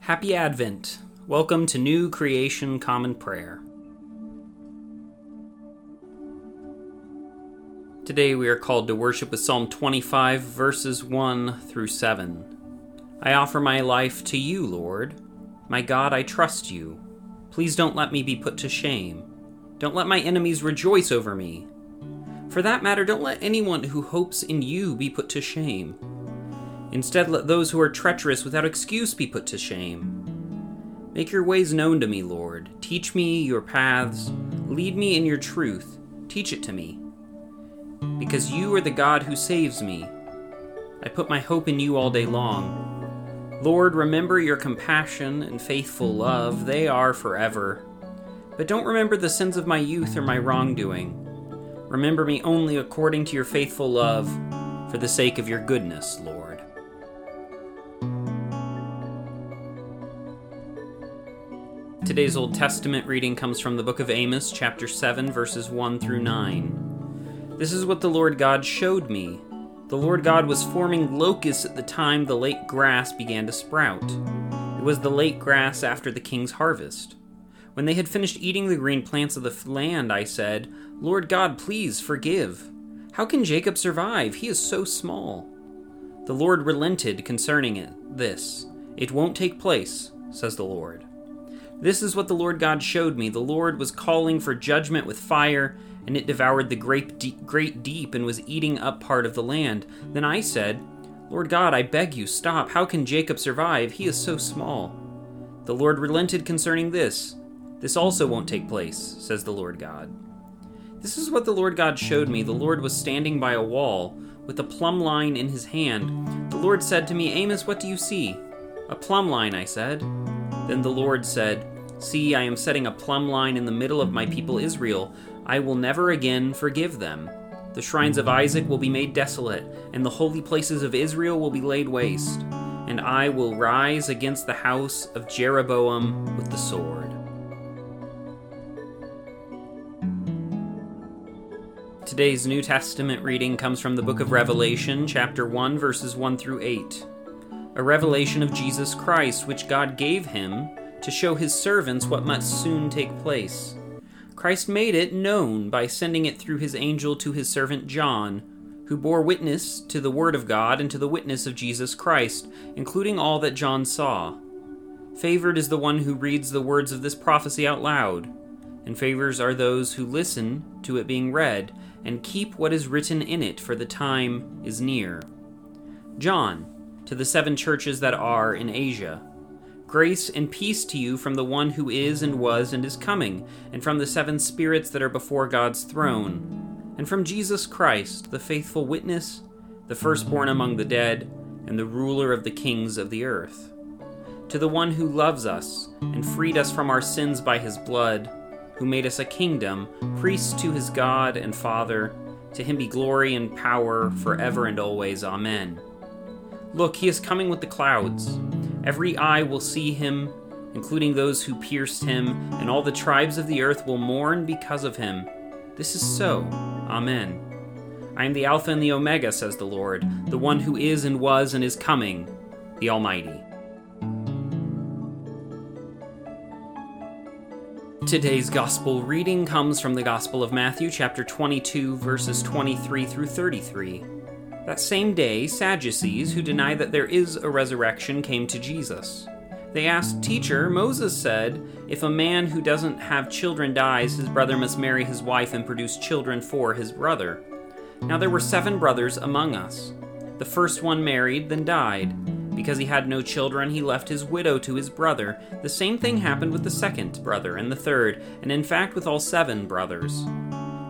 Happy Advent. Welcome to New Creation Common Prayer. Today we are called to worship with Psalm 25, verses 1 through 7. I offer my life to you, Lord. My God, I trust you. Please don't let me be put to shame. Don't let my enemies rejoice over me. For that matter, don't let anyone who hopes in you be put to shame. Instead, let those who are treacherous without excuse be put to shame. Make your ways known to me, Lord. Teach me your paths. Lead me in your truth. Teach it to me. Because you are the God who saves me. I put my hope in you all day long. Lord, remember your compassion and faithful love. They are forever. But don't remember the sins of my youth or my wrongdoing. Remember me only according to your faithful love, for the sake of your goodness, Lord. Today's Old Testament reading comes from the book of Amos, chapter 7, verses 1 through 9. This is what the Lord God showed me. The Lord God was forming locusts at the time the late grass began to sprout. It was the late grass after the king's harvest. When they had finished eating the green plants of the land, I said, Lord God, please forgive. How can Jacob survive? He is so small. The Lord relented concerning it, this. It won't take place, says the Lord. This is what the Lord God showed me. The Lord was calling for judgment with fire, and it devoured the great deep, great deep and was eating up part of the land. Then I said, Lord God, I beg you, stop. How can Jacob survive? He is so small. The Lord relented concerning this. This also won't take place, says the Lord God. This is what the Lord God showed me. The Lord was standing by a wall with a plumb line in his hand. The Lord said to me, Amos, what do you see? A plumb line, I said. Then the Lord said, See, I am setting a plumb line in the middle of my people Israel. I will never again forgive them. The shrines of Isaac will be made desolate, and the holy places of Israel will be laid waste. And I will rise against the house of Jeroboam with the sword. Today's New Testament reading comes from the book of Revelation, chapter 1, verses 1 through 8 a revelation of Jesus Christ, which God gave him to show his servants what must soon take place. Christ made it known by sending it through his angel to his servant John, who bore witness to the Word of God and to the witness of Jesus Christ, including all that John saw. Favored is the one who reads the words of this prophecy out loud, and favors are those who listen to it being read and keep what is written in it, for the time is near. John, to the seven churches that are in Asia. Grace and peace to you from the one who is and was and is coming, and from the seven spirits that are before God's throne, and from Jesus Christ, the faithful witness, the firstborn among the dead, and the ruler of the kings of the earth. To the one who loves us and freed us from our sins by his blood, who made us a kingdom, priests to his God and Father, to him be glory and power forever and always. Amen. Look, he is coming with the clouds. Every eye will see him, including those who pierced him, and all the tribes of the earth will mourn because of him. This is so. Amen. I am the Alpha and the Omega, says the Lord, the one who is and was and is coming, the Almighty. Today's gospel reading comes from the Gospel of Matthew, chapter 22, verses 23 through 33. That same day, Sadducees, who deny that there is a resurrection, came to Jesus. They asked, Teacher, Moses said, if a man who doesn't have children dies, his brother must marry his wife and produce children for his brother. Now there were seven brothers among us. The first one married, then died. Because he had no children, he left his widow to his brother. The same thing happened with the second brother and the third, and in fact with all seven brothers.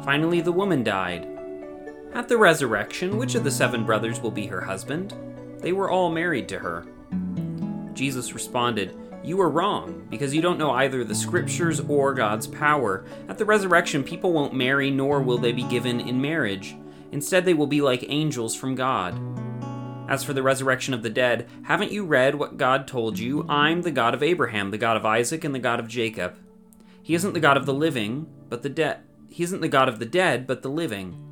Finally, the woman died. At the resurrection, which of the seven brothers will be her husband? They were all married to her. Jesus responded, You are wrong, because you don't know either the scriptures or God's power. At the resurrection, people won't marry, nor will they be given in marriage. Instead, they will be like angels from God. As for the resurrection of the dead, haven't you read what God told you? I'm the God of Abraham, the God of Isaac, and the God of Jacob. He isn't the God of the living, but the dead. He isn't the God of the dead, but the living.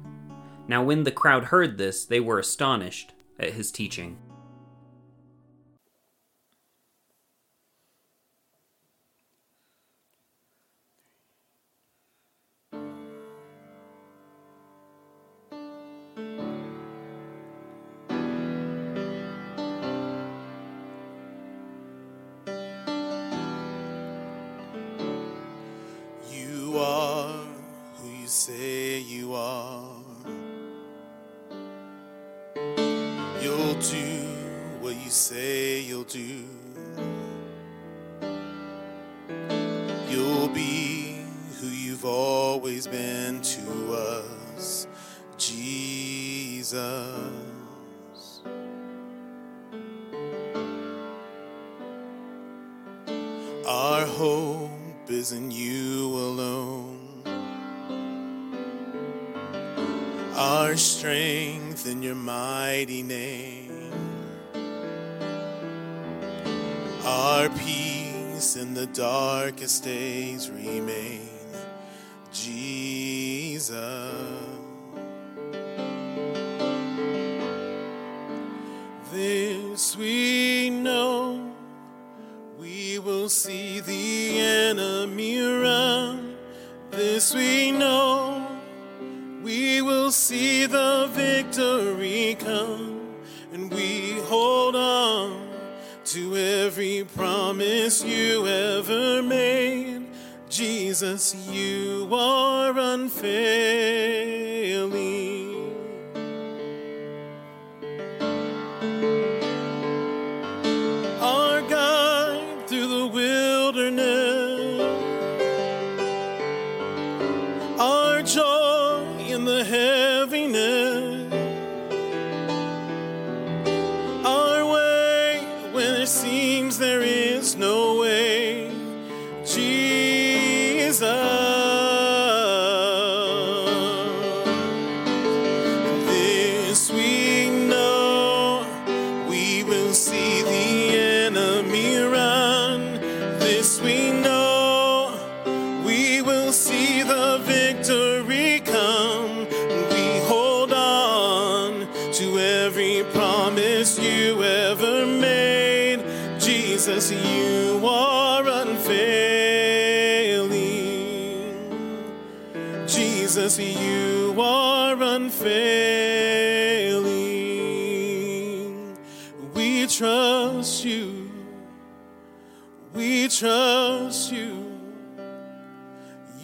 Now, when the crowd heard this, they were astonished at his teaching. Say you'll do. You'll be who you've always been to us, Jesus. Our hope is in you alone. Our strength in your mighty name. Our peace in the darkest days remain. Jesus. This we know, we will see the enemy run. This we know, we will see the victory come, and we hold on to every promise you ever made. Jesus, you are unfailing. Our guide through the wilderness, our joy in the heaviness,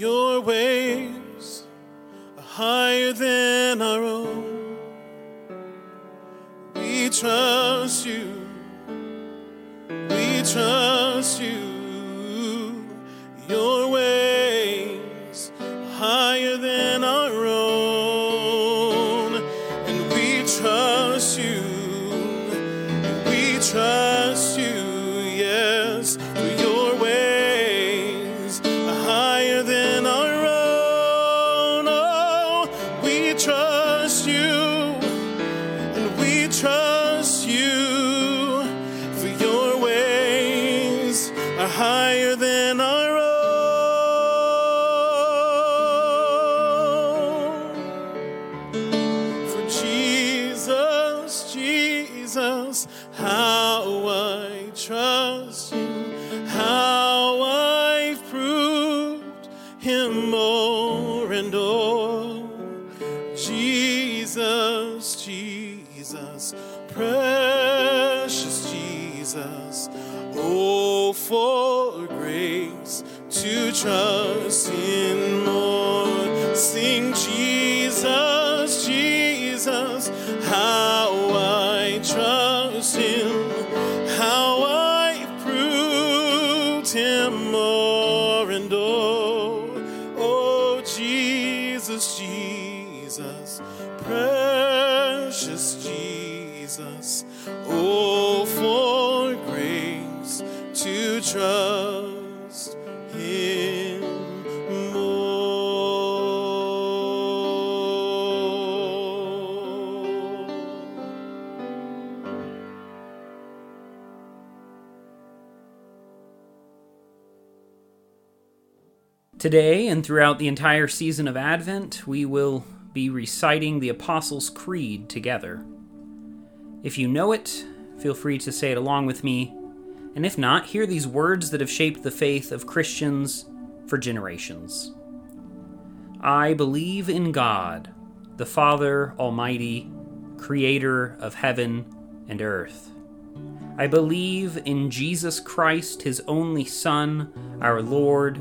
Your ways are higher than our own. We trust you. Trust Today and throughout the entire season of Advent, we will be reciting the Apostles' Creed together. If you know it, feel free to say it along with me, and if not, hear these words that have shaped the faith of Christians for generations. I believe in God, the Father Almighty, creator of heaven and earth. I believe in Jesus Christ, his only Son, our Lord,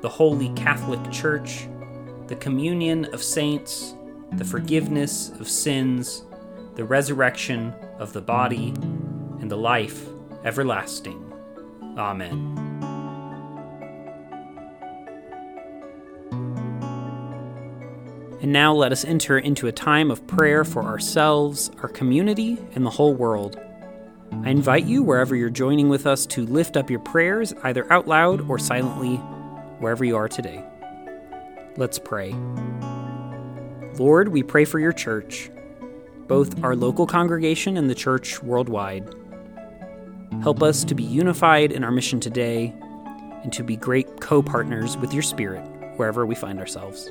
the Holy Catholic Church, the communion of saints, the forgiveness of sins, the resurrection of the body, and the life everlasting. Amen. And now let us enter into a time of prayer for ourselves, our community, and the whole world. I invite you, wherever you're joining with us, to lift up your prayers, either out loud or silently, wherever you are today. Let's pray. Lord, we pray for your church, both our local congregation and the church worldwide. Help us to be unified in our mission today and to be great co partners with your Spirit wherever we find ourselves.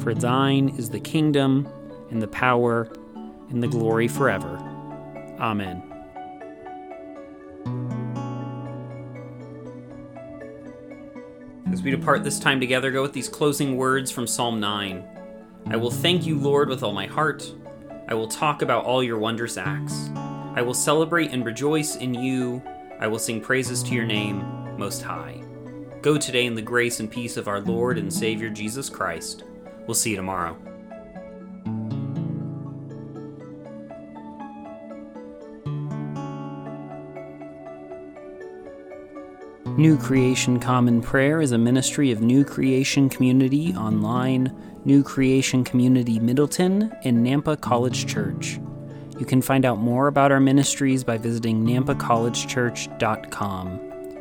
For thine is the kingdom, and the power, and the glory forever. Amen. As we depart this time together, go with these closing words from Psalm 9. I will thank you, Lord, with all my heart. I will talk about all your wondrous acts. I will celebrate and rejoice in you. I will sing praises to your name, Most High. Go today in the grace and peace of our Lord and Savior Jesus Christ. We'll see you tomorrow. New Creation Common Prayer is a ministry of New Creation Community Online, New Creation Community Middleton, and Nampa College Church. You can find out more about our ministries by visiting nampacollegechurch.com.